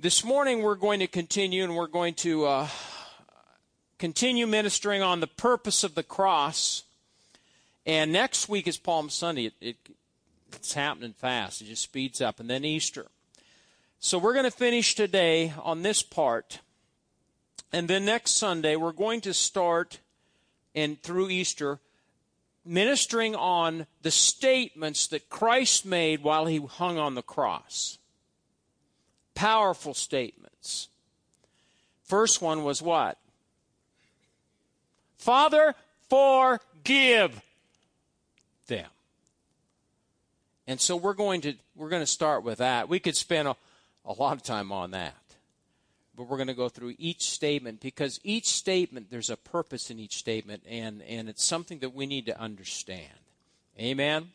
This morning we're going to continue and we're going to uh, continue ministering on the purpose of the cross. And next week is Palm Sunday. It, it, it's happening fast, it just speeds up. And then Easter. So we're going to finish today on this part. And then next Sunday, we're going to start and through Easter ministering on the statements that Christ made while he hung on the cross. Powerful statements. First one was what? Father, forgive them. And so we're going to we're going to start with that. We could spend a, a lot of time on that. But we're going to go through each statement because each statement there's a purpose in each statement and and it's something that we need to understand. Amen.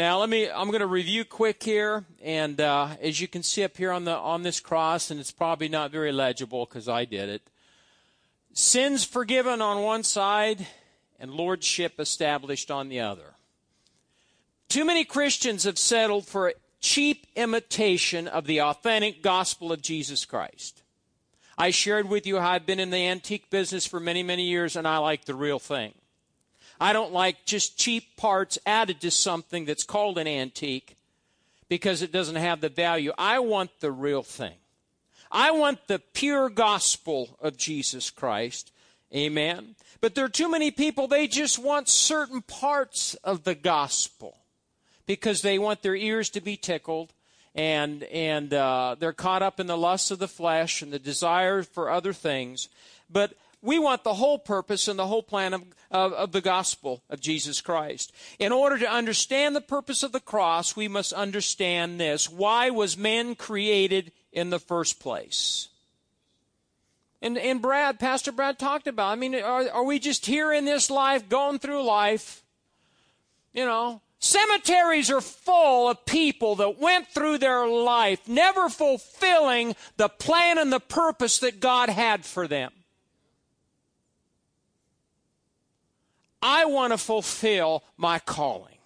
Now let me. I'm going to review quick here, and uh, as you can see up here on the on this cross, and it's probably not very legible because I did it. Sins forgiven on one side, and lordship established on the other. Too many Christians have settled for a cheap imitation of the authentic gospel of Jesus Christ. I shared with you how I've been in the antique business for many, many years, and I like the real thing. I don't like just cheap parts added to something that's called an antique because it doesn't have the value. I want the real thing. I want the pure gospel of Jesus Christ. Amen. But there are too many people, they just want certain parts of the gospel because they want their ears to be tickled and and uh, they're caught up in the lusts of the flesh and the desire for other things. But we want the whole purpose and the whole plan of, of, of, the gospel of Jesus Christ. In order to understand the purpose of the cross, we must understand this. Why was man created in the first place? And, and Brad, Pastor Brad talked about, I mean, are, are we just here in this life, going through life, you know, Cemeteries are full of people that went through their life never fulfilling the plan and the purpose that God had for them. I want to fulfill my calling.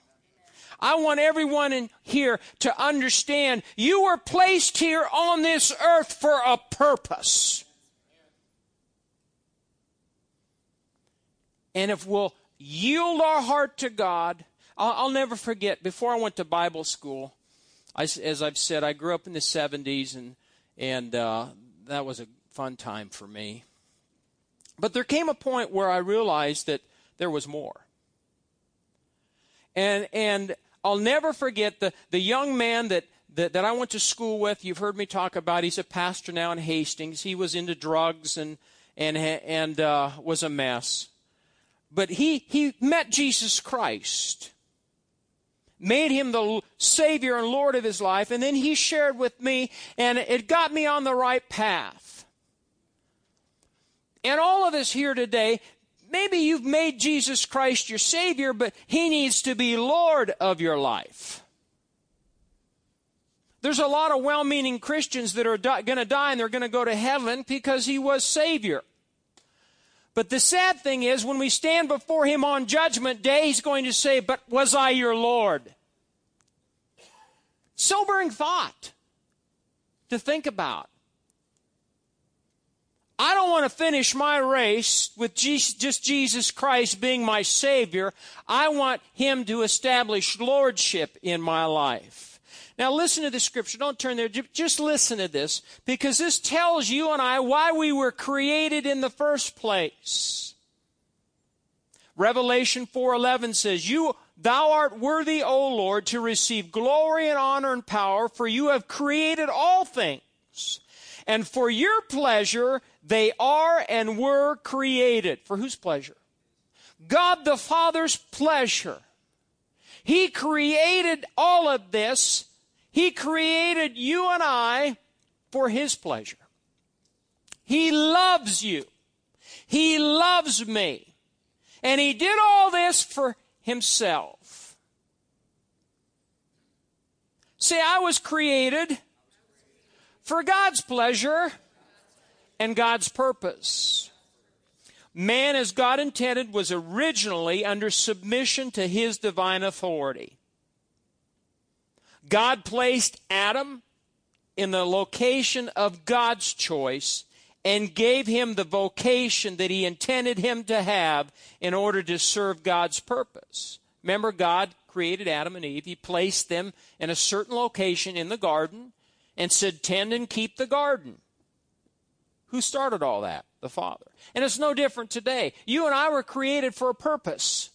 I want everyone in here to understand you were placed here on this earth for a purpose. And if we'll yield our heart to God, I'll, I'll never forget, before I went to Bible school, I, as I've said, I grew up in the 70s, and, and uh, that was a fun time for me. But there came a point where I realized that there was more. And, and I'll never forget the, the young man that, that, that I went to school with. You've heard me talk about. He's a pastor now in Hastings. He was into drugs and, and, and uh, was a mess. But he, he met Jesus Christ made him the Savior and Lord of his life, and then he shared with me, and it got me on the right path. And all of us here today, maybe you've made Jesus Christ your Savior, but he needs to be Lord of your life. There's a lot of well meaning Christians that are di- going to die and they're going to go to heaven because he was Savior. But the sad thing is, when we stand before Him on Judgment Day, He's going to say, But was I your Lord? Sobering thought to think about. I don't want to finish my race with just Jesus Christ being my Savior. I want Him to establish Lordship in my life. Now, listen to the scripture. Don't turn there. Just listen to this because this tells you and I why we were created in the first place. Revelation 4:11 says, "You thou art worthy, O Lord, to receive glory and honor and power, for you have created all things, and for your pleasure they are and were created." For whose pleasure? God the Father's pleasure. He created all of this he created you and I for His pleasure. He loves you. He loves me. And He did all this for Himself. See, I was created for God's pleasure and God's purpose. Man, as God intended, was originally under submission to His divine authority. God placed Adam in the location of God's choice and gave him the vocation that he intended him to have in order to serve God's purpose. Remember, God created Adam and Eve. He placed them in a certain location in the garden and said, Tend and keep the garden. Who started all that? The Father. And it's no different today. You and I were created for a purpose.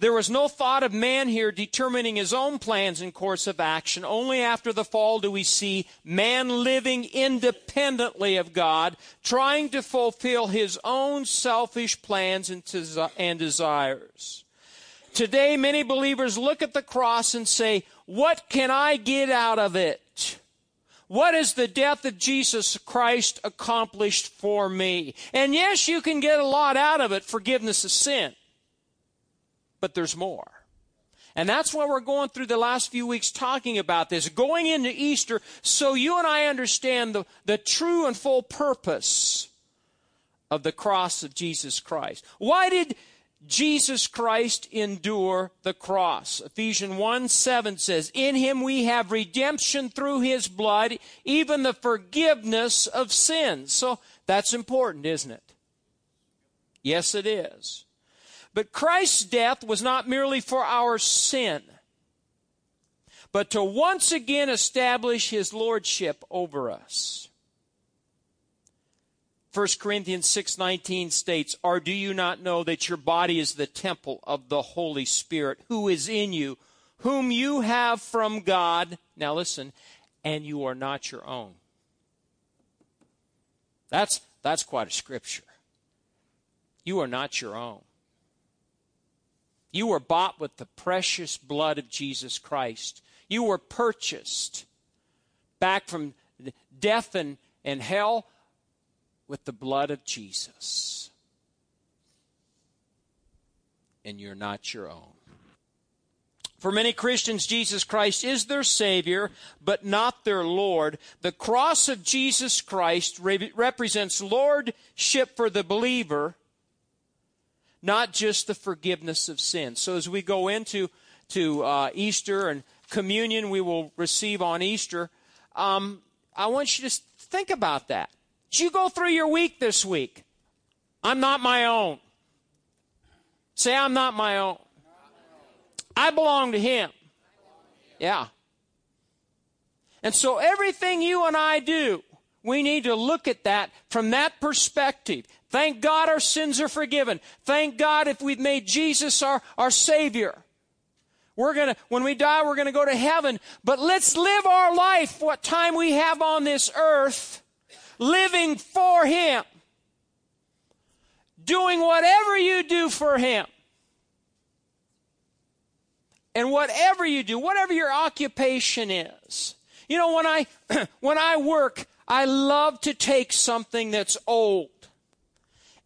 There was no thought of man here determining his own plans and course of action. Only after the fall do we see man living independently of God, trying to fulfill his own selfish plans and, desires. Today, many believers look at the cross and say, What can I get out of it? What has the death of Jesus Christ accomplished for me? And yes, you can get a lot out of it forgiveness of sin but there's more. And that's why we're going through the last few weeks talking about this, going into Easter, so you and I understand the, the true and full purpose of the cross of Jesus Christ. Why did Jesus Christ endure the cross? Ephesians 1 7 says, In him we have redemption through his blood, even the forgiveness of sins. So that's important, isn't it? Yes, it is. But Christ's death was not merely for our sin, but to once again establish his lordship over us. 1 Corinthians 6:19 states, "Or do you not know that your body is the temple of the Holy Spirit who is in you, whom you have from God?" Now listen, and you are not your own. That's that's quite a scripture. You are not your own. You were bought with the precious blood of Jesus Christ. You were purchased back from death and, and hell with the blood of Jesus. And you're not your own. For many Christians, Jesus Christ is their Savior, but not their Lord. The cross of Jesus Christ re- represents lordship for the believer not just the forgiveness of sin. So as we go into to uh, Easter and communion we will receive on Easter, um, I want you to think about that. You go through your week this week, I'm not my own. Say, I'm not my own. I belong to Him. Yeah. And so everything you and I do, we need to look at that from that perspective. Thank God our sins are forgiven. Thank God if we've made Jesus our, our Savior. We're gonna, when we die, we're gonna go to heaven. But let's live our life, what time we have on this earth, living for Him. Doing whatever you do for Him. And whatever you do, whatever your occupation is. You know, when I, when I work, I love to take something that's old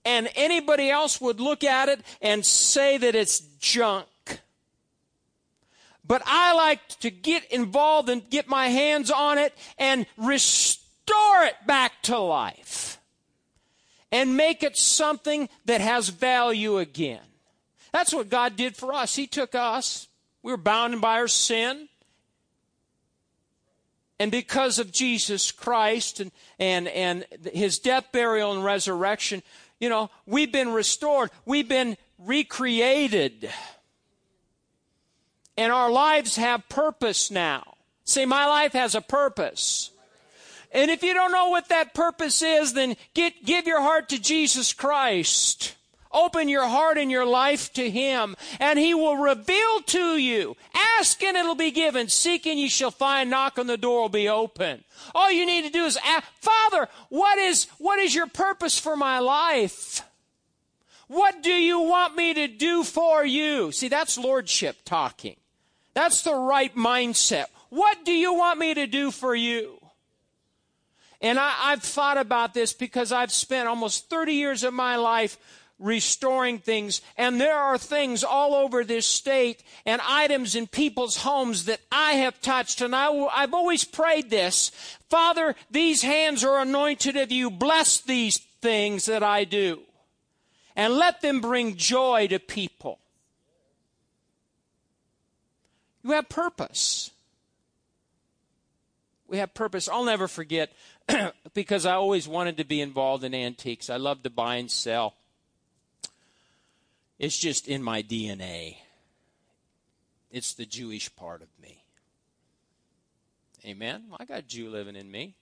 and anybody else would look at it and say that it's junk. But I like to get involved and get my hands on it and restore it back to life and make it something that has value again. That's what God did for us. He took us. We were bound by our sin. And because of Jesus Christ and, and, and his death, burial, and resurrection, you know, we've been restored, we've been recreated. And our lives have purpose now. Say, my life has a purpose. And if you don't know what that purpose is, then get, give your heart to Jesus Christ. Open your heart and your life to Him, and He will reveal to you. Ask and it'll be given. Seek and you shall find. Knock and the door will be open. All you need to do is ask, Father, what is, what is your purpose for my life? What do you want me to do for you? See, that's lordship talking. That's the right mindset. What do you want me to do for you? And I, have thought about this because I've spent almost 30 years of my life restoring things. And there are things all over this state and items in people's homes that I have touched. And I, I've always prayed this Father, these hands are anointed of you. Bless these things that I do. And let them bring joy to people. You have purpose. We have purpose. I'll never forget because I always wanted to be involved in antiques. I love to buy and sell. It's just in my DNA. It's the Jewish part of me. Amen. I got Jew living in me.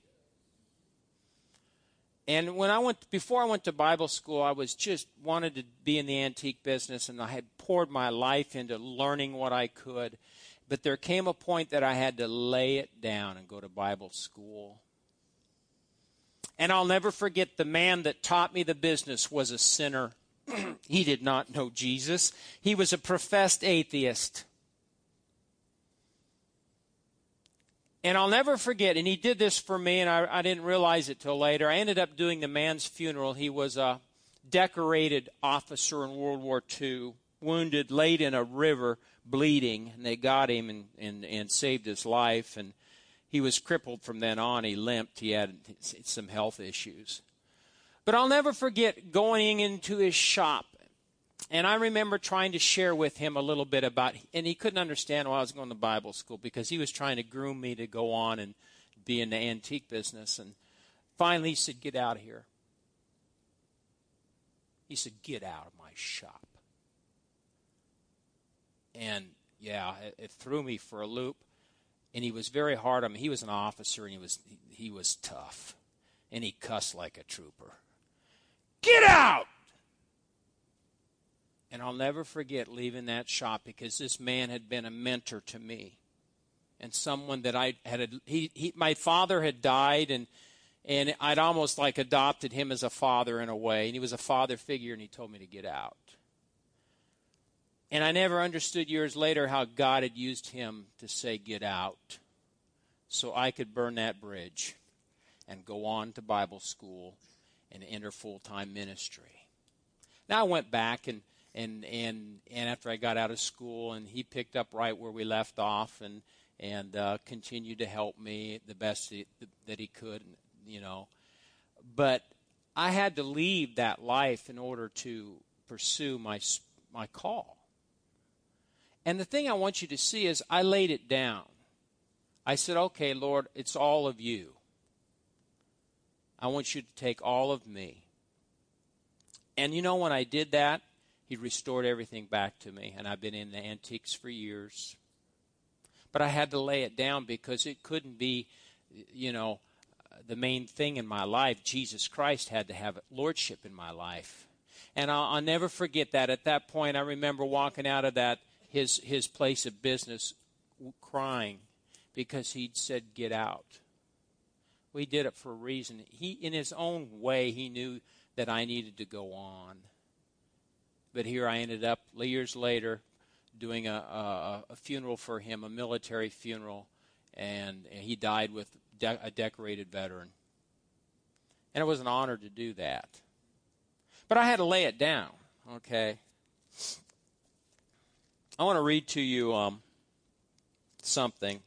And when I went before I went to Bible school, I was just wanted to be in the antique business and I had poured my life into learning what I could. But there came a point that I had to lay it down and go to Bible school. And I'll never forget the man that taught me the business was a sinner. he did not know Jesus. He was a professed atheist. And I'll never forget, and he did this for me, and I, I didn't realize it till later. I ended up doing the man's funeral. He was a decorated officer in World War II, wounded, laid in a river, bleeding, and they got him and, and, and saved his life. And he was crippled from then on. He limped. He had some health issues. But I'll never forget going into his shop and I remember trying to share with him a little bit about, and he couldn't understand why I was going to Bible school because he was trying to groom me to go on and be in the antique business. And finally, he said, Get out of here. He said, Get out of my shop. And yeah, it, it threw me for a loop. And he was very hard on me. He was an officer and he was, he was tough. And he cussed like a trooper. Get out! And I'll never forget leaving that shop because this man had been a mentor to me. And someone that I had, he, he, my father had died, and, and I'd almost like adopted him as a father in a way. And he was a father figure, and he told me to get out. And I never understood years later how God had used him to say, Get out, so I could burn that bridge and go on to Bible school and enter full time ministry. Now I went back and and and and after I got out of school, and he picked up right where we left off, and and uh, continued to help me the best that he could, you know. But I had to leave that life in order to pursue my my call. And the thing I want you to see is I laid it down. I said, "Okay, Lord, it's all of you. I want you to take all of me." And you know when I did that, he restored everything back to me, and I've been in the antiques for years. But I had to lay it down because it couldn't be, you know, the main thing in my life. Jesus Christ had to have lordship in my life. And I'll, I'll never forget that. At that point, I remember walking out of that his his place of business crying because he'd said get out. We did it for a reason. He in his own way he knew that I needed to go on. But here I ended up years later doing a, a, a funeral for him, a military funeral, and, he died with de- a decorated veteran. And it was an honor to do that. But I had to lay it down, okay? I want to read to you um, something.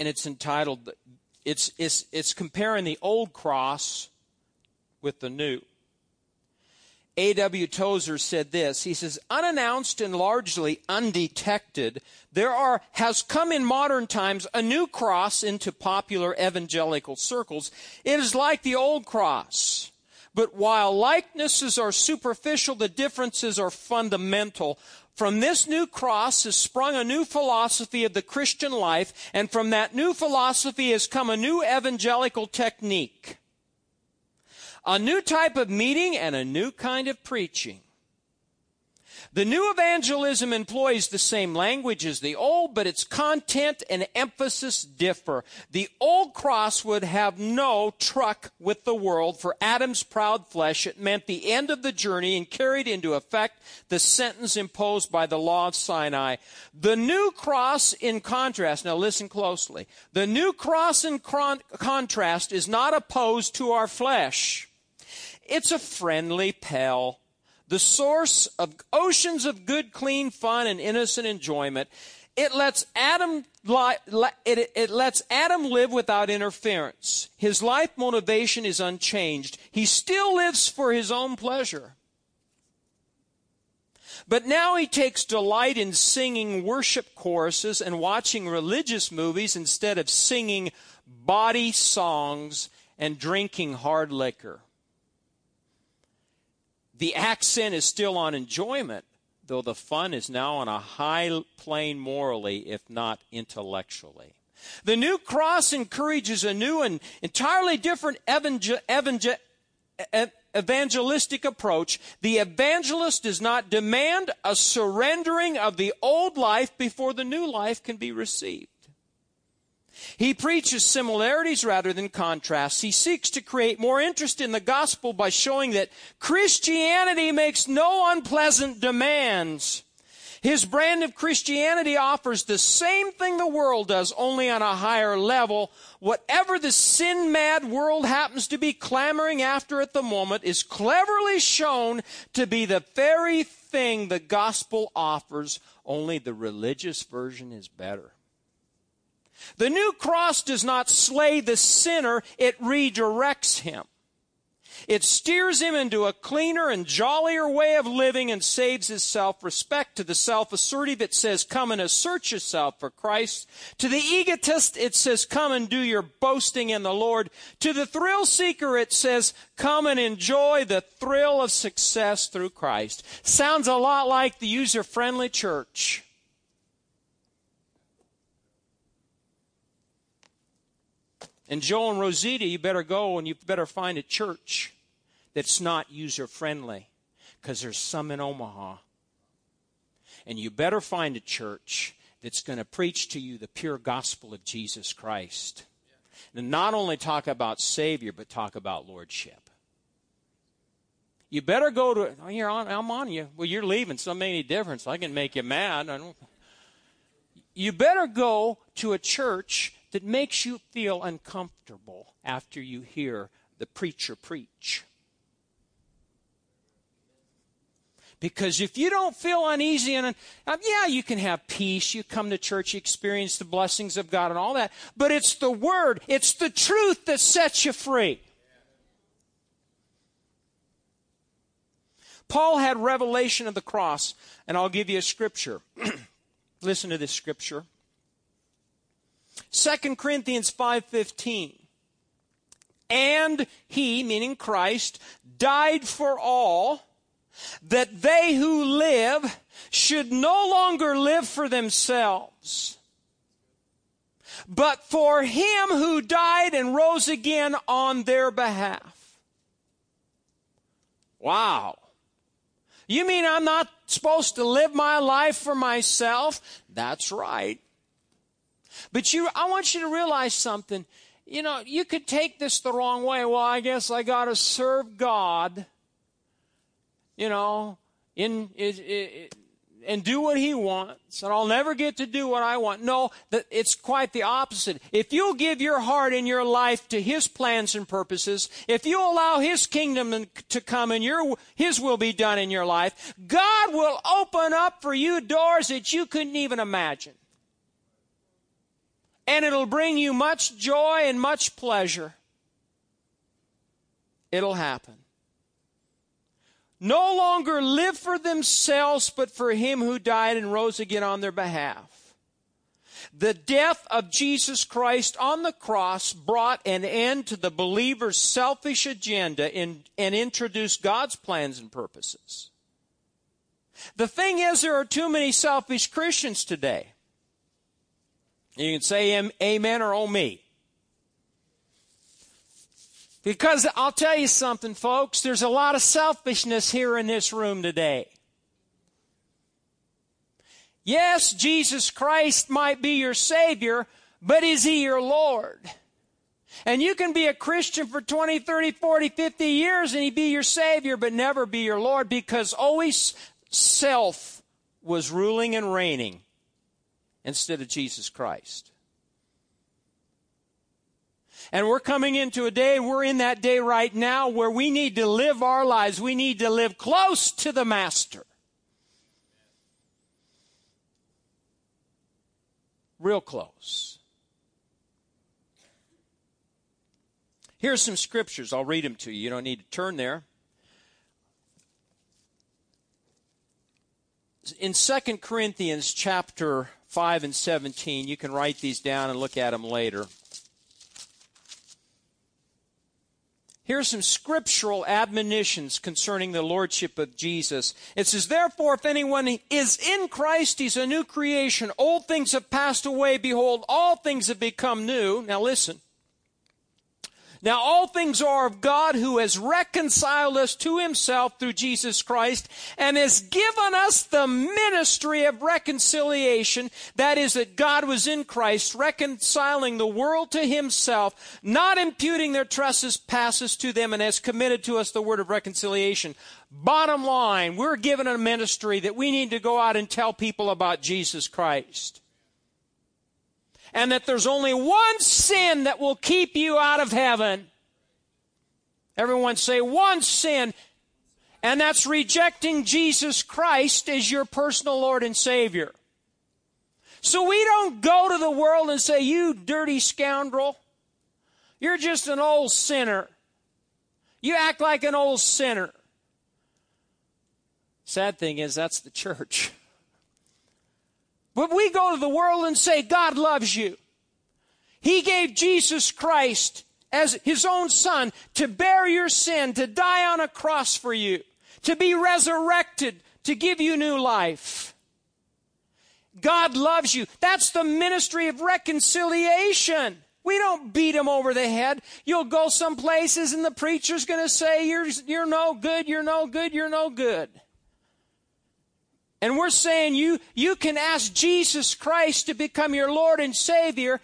And it's entitled, it's, it's, it's comparing the old cross with the new. A.W. Tozer said this. He says, unannounced and largely undetected, there are, has come in modern times a new cross into popular evangelical circles. It is like the old cross. But while likenesses are superficial, the differences are fundamental. From this new cross has sprung a new philosophy of the Christian life, and from that new philosophy has come a new evangelical technique a new type of meeting and a new kind of preaching. The new evangelism employs the same language as the old, but its content and emphasis differ. The old cross would have no truck with the world. For Adam's proud flesh, it meant the end of the journey and carried into effect the sentence imposed by the law of Sinai. The new cross, in contrast, now listen closely, the new cross, in contrast, is not opposed to our flesh. It's a friendly pal, the source of oceans of good, clean fun and innocent enjoyment. It lets Adam it, it lets Adam live without interference. His life motivation is unchanged. He still lives for his own pleasure. But now he takes delight in singing worship choruses and watching religious movies instead of singing bawdy songs and drinking hard liquor. The accent is still on enjoyment, though the fun is now on a high plane morally, if not intellectually. The new cross encourages a new and entirely different evangel- evangel- evangelistic approach. The evangelist does not demand a surrendering of the old life before the new life can be received. He preaches similarities rather than contrasts. He seeks to create more interest in the gospel by showing that Christianity makes no unpleasant demands. His brand of Christianity offers the same thing the world does, only on a higher level. Whatever the sin mad world happens to be clamoring after at the moment is cleverly shown to be the very thing the gospel offers, only the religious version is better. The new cross does not slay the sinner, it redirects him. It steers him into a cleaner and jollier way of living and saves his self-respect. To the self-assertive, it says, come and assert yourself for Christ. To the egotist, it says, come and do your boasting in the Lord. To the thrill seeker, it says, come and enjoy the thrill of success through Christ. Sounds a lot like the user-friendly church. And Joel and Rosita, you better go and you better find a church that's not user friendly because there's some in Omaha. And you better find a church that's going to preach to you the pure gospel of Jesus Christ. And not only talk about Savior, but talk about Lordship. You better go to, oh, you're on, I'm on you. Well, you're leaving, so many difference. I can make you mad. I don't, you better go to a church that makes you feel uncomfortable after you hear the preacher preach. Because if you don't feel uneasy and uh, yeah, you can have peace. You come to church, you experience the blessings of God and all that. But it's the word, it's the truth that sets you free. Paul had revelation of the cross, and I'll give you a scripture. Listen to this scripture. 2 Corinthians 5:15. And he, meaning Christ, died for all that they who live should no longer live for themselves, but for him who died and rose again on their behalf. Wow. You mean I'm not supposed to live my life for myself? That's right. But you, I want you to realize something. You know, you could take this the wrong way. Well, I guess I got to serve God, you know, in, in, in, and do what he wants, and I'll never get to do what I want. No, it's quite the opposite. If you'll give your heart and your life to his plans and purposes, if you allow his kingdom to come and your his will be done in your life, God will open up for you doors that you couldn't even imagine and it'll bring you much joy and much pleasure. It'll happen. No longer live for themselves, but for him who died and rose again on their behalf. The death of Jesus Christ on the cross brought an end to the believer's selfish agenda and, and introduced God's plans and purposes. The thing is, there are too many selfish Christians today. You can say amen or oh me. Because I'll tell you something, folks, there's a lot of selfishness here in this room today. Yes, Jesus Christ might be your Savior, but is He your Lord? And you can be a Christian for 20, 30, 40, 50 years and He be your Savior, but never be your Lord because always self was ruling and reigning instead of Jesus Christ. And we're coming into a day, we're in that day right now where we need to live our lives. We need to live close to the Master. Real close. Here's some scriptures. I'll read them to you. You don't need to turn there. in 2 Corinthians chapter 5 and 17, you can write these down and look at them later. Here's some scriptural admonitions concerning the lordship of Jesus. It says, Therefore, if anyone is in Christ, he's a new creation. Old things have passed away. Behold, all things have become new. Now listen. Now, all things are of God who has reconciled us to himself through Jesus Christ and has given us the ministry of reconciliation. That is, that God was in Christ, reconciling the world to himself, not imputing their trespasses to them, and has committed to us the word of reconciliation. Bottom line, we're given a ministry that we need to go out and tell people about Jesus Christ and that there's only one sin that will keep you out of heaven. Everyone say one sin, and that's rejecting Jesus Christ as your personal Lord and Savior. So we don't go to the world and say, You dirty scoundrel, you're just an old sinner. You act like an old sinner. Sad thing is, that's the church. But we go to the world and say, God loves you. He gave Jesus Christ as his own son to bear your sin, to die on a cross for you, to be resurrected, to give you new life. God loves you. That's the ministry of reconciliation. We don't beat him over the head. You'll go some places and the preacher's going to say, you're, you're no good, you're no good, you're no good. And we're saying you, you can ask Jesus Christ to become your Lord and Savior.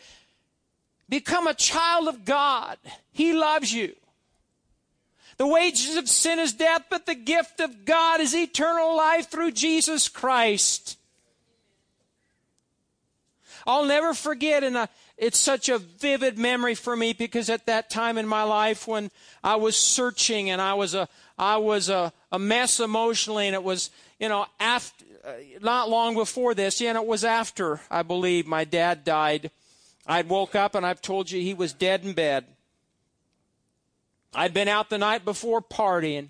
Become a child of God. He loves you. The wages of sin is death, but the gift of God is eternal life through Jesus Christ. I'll never forget, and it's such a vivid memory for me because at that time in my life when I was searching and I was a I was a, a mess emotionally, and it was you know after uh, Uh, not long before this, and it was after, I believe, my dad died. I'd woke up and I've told you he was dead in bed. I'd been out the night before partying.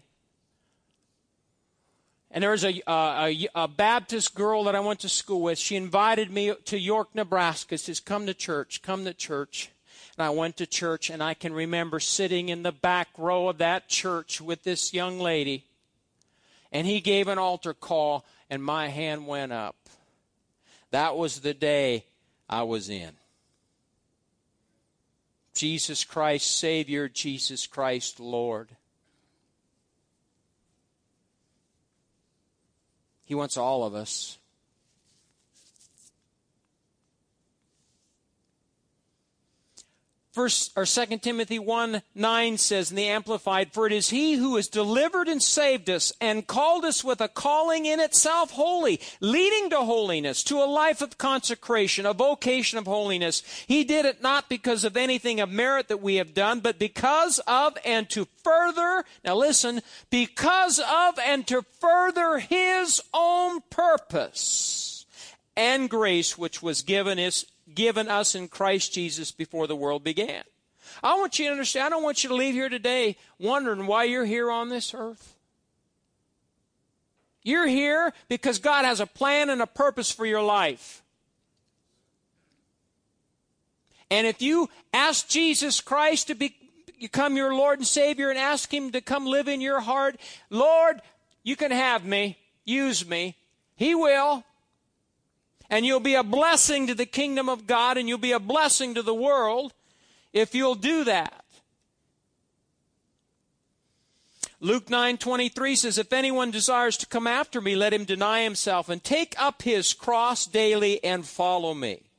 And there was a, uh, a, a, Baptist girl that I went to school with. She invited me to York, Nebraska. She says, Come to church, come to church. And I went to church, and I can remember sitting in the back row of that church with this young lady. And he gave an altar call, and my hand went up. That was the day I was in. Jesus Christ, Savior, Jesus Christ, Lord. He wants all of us. First or Second Timothy 1 9 says in the Amplified, For it is he who has delivered and saved us and called us with a calling in itself holy, leading to holiness, to a life of consecration, a vocation of holiness. He did it not because of anything of merit that we have done, but because of and to further, now listen, because of and to further his own purpose and grace which was given us given us in Christ Jesus before the world began. I want you to understand, I don't want you to leave here today wondering why you're here on this earth. You're here because God has a plan and a purpose for your life. And if you ask Jesus Christ to be, become your Lord and Savior and ask Him to come live in your heart, Lord, you can have me, use me. He will and you'll be a blessing to the kingdom of God and you'll be a blessing to the world if you'll do that. Luke 9:23 says if anyone desires to come after me let him deny himself and take up his cross daily and follow me.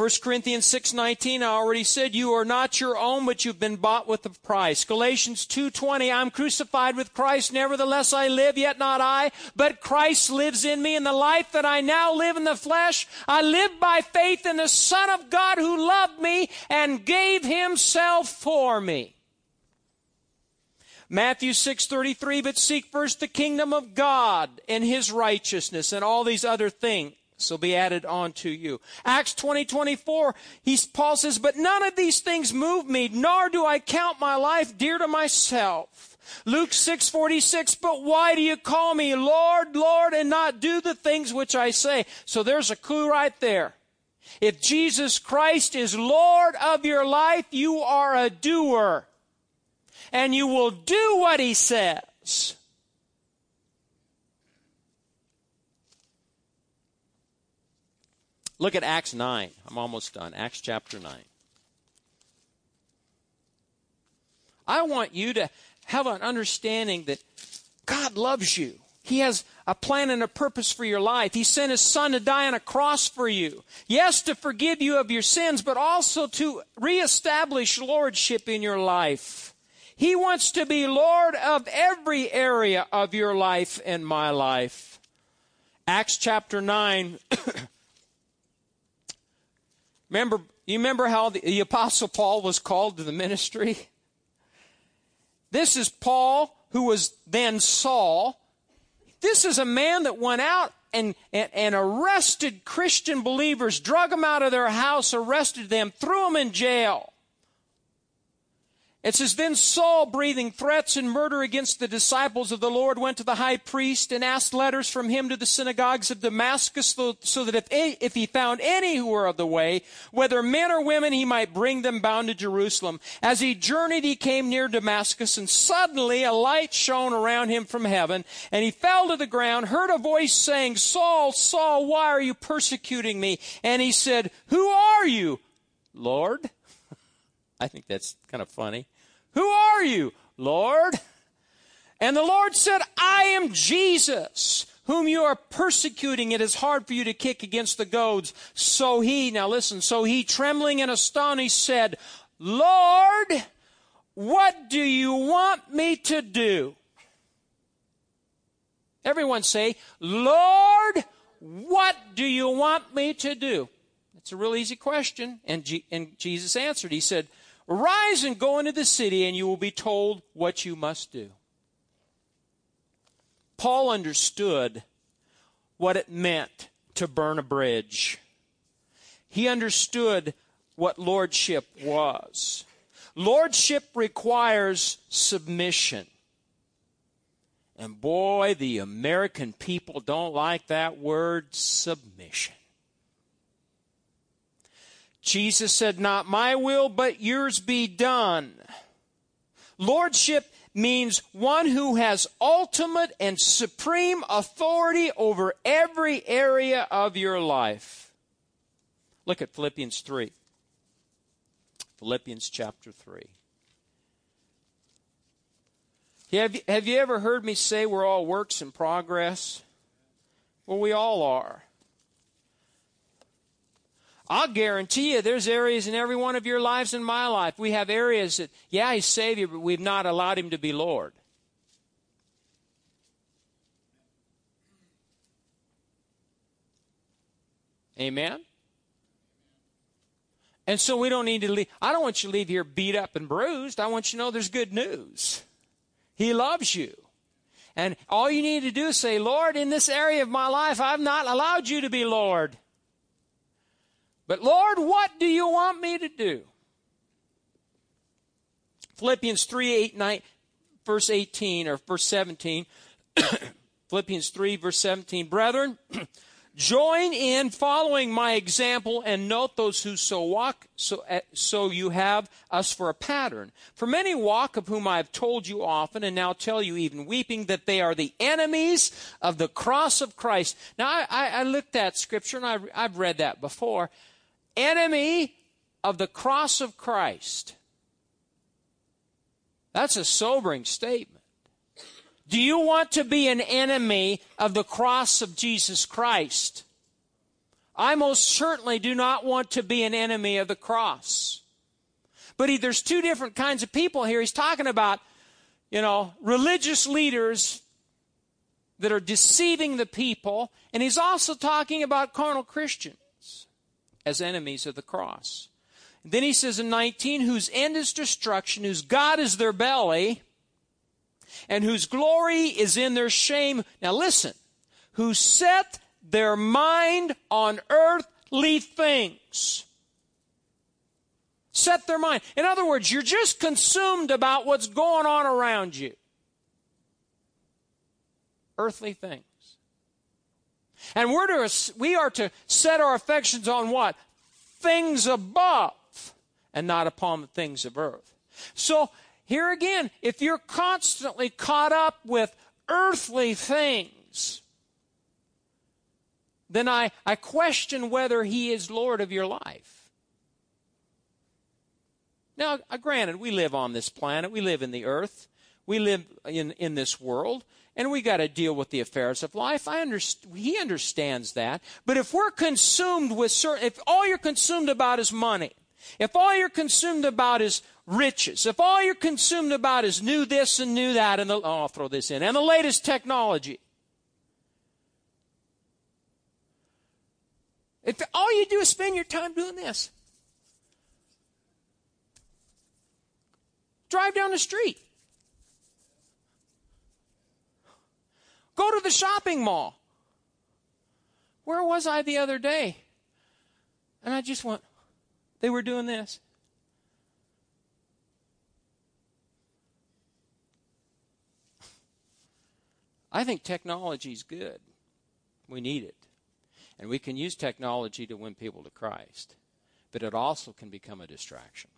1 Corinthians 6:19 I already said you are not your own but you've been bought with a price. Galatians 2:20 I'm crucified with Christ nevertheless I live yet not I but Christ lives in me and the life that I now live in the flesh I live by faith in the son of God who loved me and gave himself for me. Matthew 6:33 but seek first the kingdom of God and his righteousness and all these other things will be added on to you. Acts 20, 24, he's, Paul says, But none of these things move me, nor do I count my life dear to myself. Luke 6, 46, But why do you call me Lord, Lord, and not do the things which I say? So there's a clue right there. If Jesus Christ is Lord of your life, you are a doer. And you will do what he says. Look at Acts 9. I'm almost done. Acts chapter 9. I want you to have an understanding that God loves you. He has a plan and a purpose for your life. He sent His Son to die on a cross for you. Yes, to forgive you of your sins, but also to reestablish lordship in your life. He wants to be Lord of every area of your life and my life. Acts chapter 9 Remember, you remember how the, the Apostle Paul was called to the ministry? This is Paul, who was then Saul. This is a man that went out and, and, and, arrested Christian believers, drug them out of their house, arrested them, threw them in jail. It says, Then Saul, breathing threats and murder against the disciples of the Lord, went to the high priest and asked letters from him to the synagogues of Damascus, so, that if he found any who were of the way, whether men or women, he might bring them bound to Jerusalem. As he journeyed, he came near Damascus, and suddenly a light shone around him from heaven, and he fell to the ground, heard a voice saying, Saul, Saul, why are you persecuting me? And he said, Who are you, Lord? I think that's kind of funny. Who are you, Lord? And the Lord said, I am Jesus, whom you are persecuting. It is hard for you to kick against the goads. So he, now listen, so he, trembling and astonished, said, Lord, what do you want me to do? Everyone say, Lord, what do you want me to do? It's a real easy question. And, G- and Jesus answered. He said, Arise and go into the city, and you will be told what you must do. Paul understood what it meant to burn a bridge. He understood what lordship was. Lordship requires submission. And boy, the American people don't like that word submission. Jesus said, Not my will, but yours be done. Lordship means one who has ultimate and supreme authority over every area of your life. Look at Philippians 3. Philippians chapter 3. Have you, have you ever heard me say we're all works in progress? Well, we all are. I'll guarantee you there's areas in every one of your lives and my life. We have areas that, yeah, He's Savior, but we've not allowed Him to be Lord. Amen? And so we don't need to leave. I don't want you to leave here beat up and bruised. I want you to know there's good news. He loves you. And all you need to do is say, Lord, in this area of my life, I've not allowed you to be Lord. But Lord, what do you want me to do? Philippians 3, 8, 9, verse 18 or verse 17. Philippians 3, verse 17. Brethren, join in following my example and note those who so walk, so, uh, so you have us for a pattern. For many walk, of whom I have told you often, and now tell you even weeping, that they are the enemies of the cross of Christ. Now, I, I, I looked at scripture, and I, I've read that before enemy of the cross of Christ. That's a sobering statement. Do you want to be an enemy of the cross of Jesus Christ? I most certainly do not want to be an enemy of the cross. But he, there's two different kinds of people here. He's talking about, you know, religious leaders that are deceiving the people, and he's also talking about carnal Christians as enemies of the cross. And then he says in 19, whose end is destruction, whose God is their belly, and whose glory is in their shame. Now listen, who set their mind on earthly things. Set their mind. In other words, you're just consumed about what's going on around you. Earthly things. And we're to, we are to set our affections on what? Things above and not upon the things of earth. So, here again, if you're constantly caught up with earthly things, then I, I question whether He is Lord of your life. Now, uh, granted, we live on this planet, we live in the earth, we live in, in this world, and we got to deal with the affairs of life. I understand, he understands that. But if we're consumed with certain, if all you're consumed about is money, if all you're consumed about is riches, if all you're consumed about is new this and new that, and the, oh, I'll throw this in, and the latest technology, if all you do is spend your time doing this, drive down the street. Go to the shopping mall. Where was I the other day? And I just went, they were doing this. I think technology is good. We need it. And we can use technology to win people to Christ. But it also can become a distraction.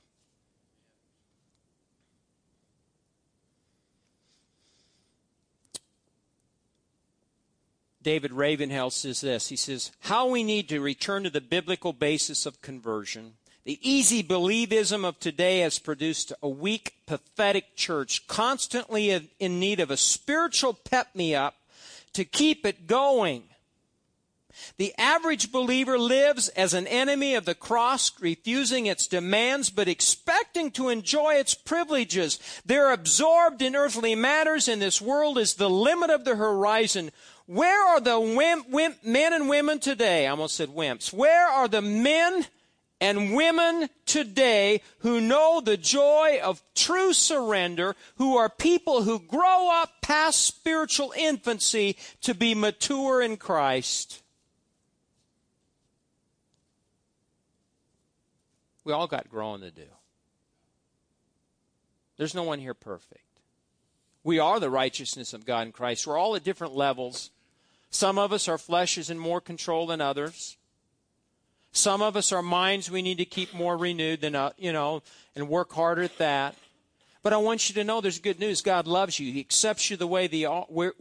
David Ravenhill says this. He says, How we need to return to the biblical basis of conversion the easy believism of today has produced a weak, pathetic church, constantly in need of a spiritual pep me up to keep it going. The average believer lives as an enemy of the cross, refusing its demands but expecting to enjoy its privileges. They're absorbed in earthly matters, and this world is the limit of the horizon. Where are the wimp, wimp, men and women today? I almost said wimps. Where are the men and women today who know the joy of true surrender, who are people who grow up past spiritual infancy to be mature in Christ. We all got growing to do. There's no one here perfect. We are the righteousness of God in Christ. We're all at different levels. Some of us, our flesh is in more control than others. Some of us, our minds, we need to keep more renewed than, uh, you know, and work harder at that. But I want you to know there's good news. God loves you. He accepts you the way, the,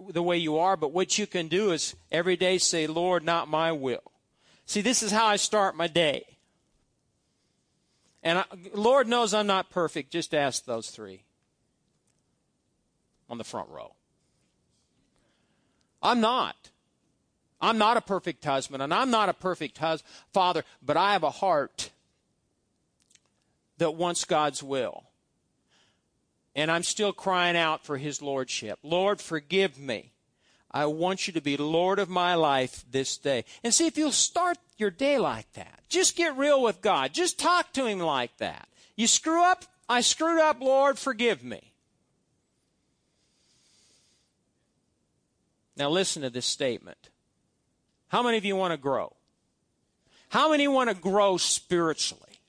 the way you are. But what you can do is every day say, Lord, not my will. See, this is how I start my day. And I, Lord knows I'm not perfect. Just ask those three on the front row. I'm not. I'm not a perfect husband and I'm not a perfect hus- father, but I have a heart that wants God's will. And I'm still crying out for His Lordship. Lord, forgive me. I want you to be Lord of my life this day. And see if you'll start your day like that. Just get real with God. Just talk to Him like that. You screw up, I screwed up, Lord, forgive me. Now listen to this statement. How many of you want to grow? How many want to grow spiritually?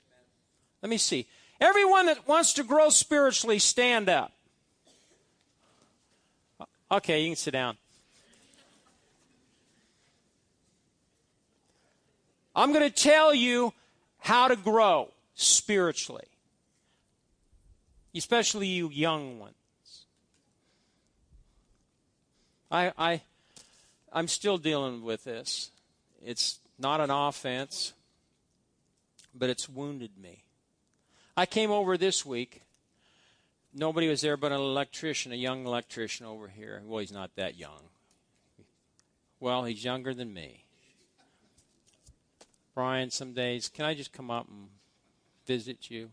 Let me see. Everyone that wants to grow spiritually, stand up. Okay, you can sit down. I'm going to tell you how to grow spiritually, especially you young ones. I, I, I'm still dealing with this. It's not an offense, but it's wounded me. I came over this week. Nobody was there but an electrician, a young electrician over here. Well, he's not that young. Well, he's younger than me. Brian, some days, can I just come up and visit you?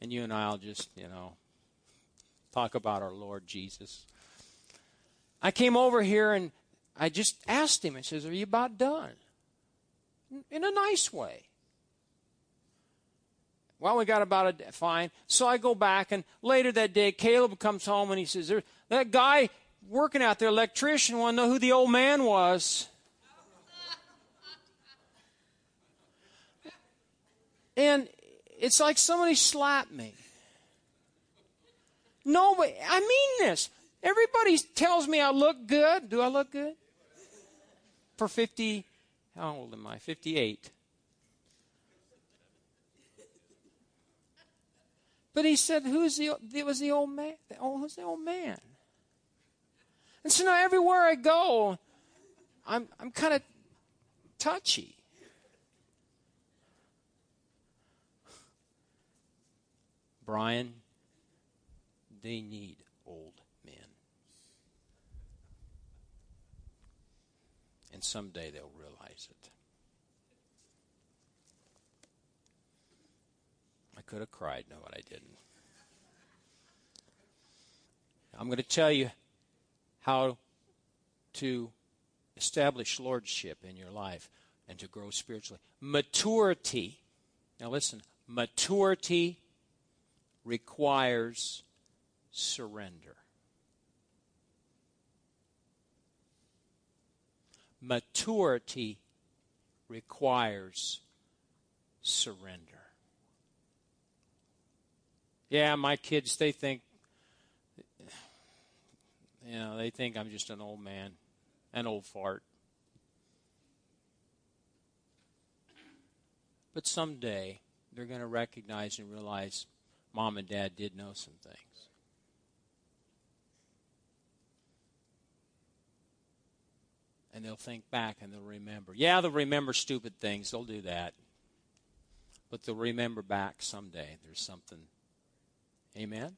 And you and I'll just, you know, talk about our Lord Jesus. I came over here and I just asked him, I says, Are you about done? In a nice way. Well, we got about a fine. So I go back, and later that day, Caleb comes home and he says, That guy working out there, electrician, want to know who the old man was. And it's like somebody slapped me. No, but I mean this. Everybody tells me I look good. Do I look good? For 50, how old am I? 58. But he said, "Who's the? It was the old man. Oh, who's the old man?" And so now everywhere I go, I'm I'm kind of touchy. Brian, they need old men. Someday they'll realize it. I could have cried. No, I didn't. I'm going to tell you how to establish lordship in your life and to grow spiritually. Maturity. Now listen, maturity requires surrender. Maturity requires surrender. Yeah, my kids, they think, you know, they think I'm just an old man, an old fart. But someday they're going to recognize and realize mom and dad did know some things. And they'll think back and they'll remember. Yeah, they'll remember stupid things. They'll do that. But they'll remember back someday. There's something. Amen?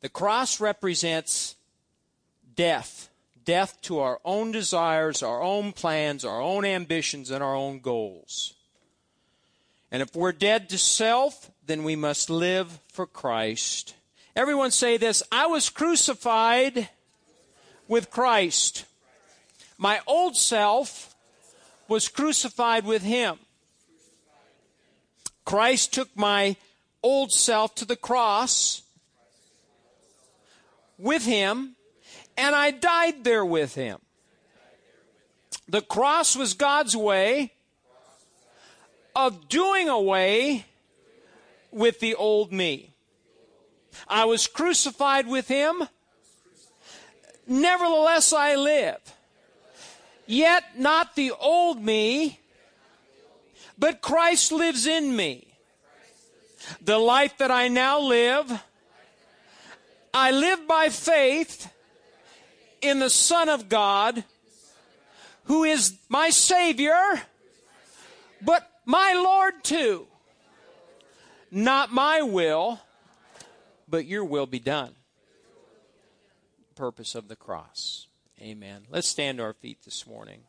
The cross represents death death to our own desires, our own plans, our own ambitions, and our own goals. And if we're dead to self, then we must live for Christ. Everyone say this I was crucified with Christ. My old self was crucified with him. Christ took my old self to the cross with him, and I died there with him. The cross was God's way of doing away with the old me. I was crucified with him. Nevertheless, I live. Yet not the old me, but Christ lives in me. The life that I now live, I live by faith in the Son of God, who is my Savior, but my Lord too. Not my will, but your will be done. Purpose of the cross. Amen. Let's stand to our feet this morning.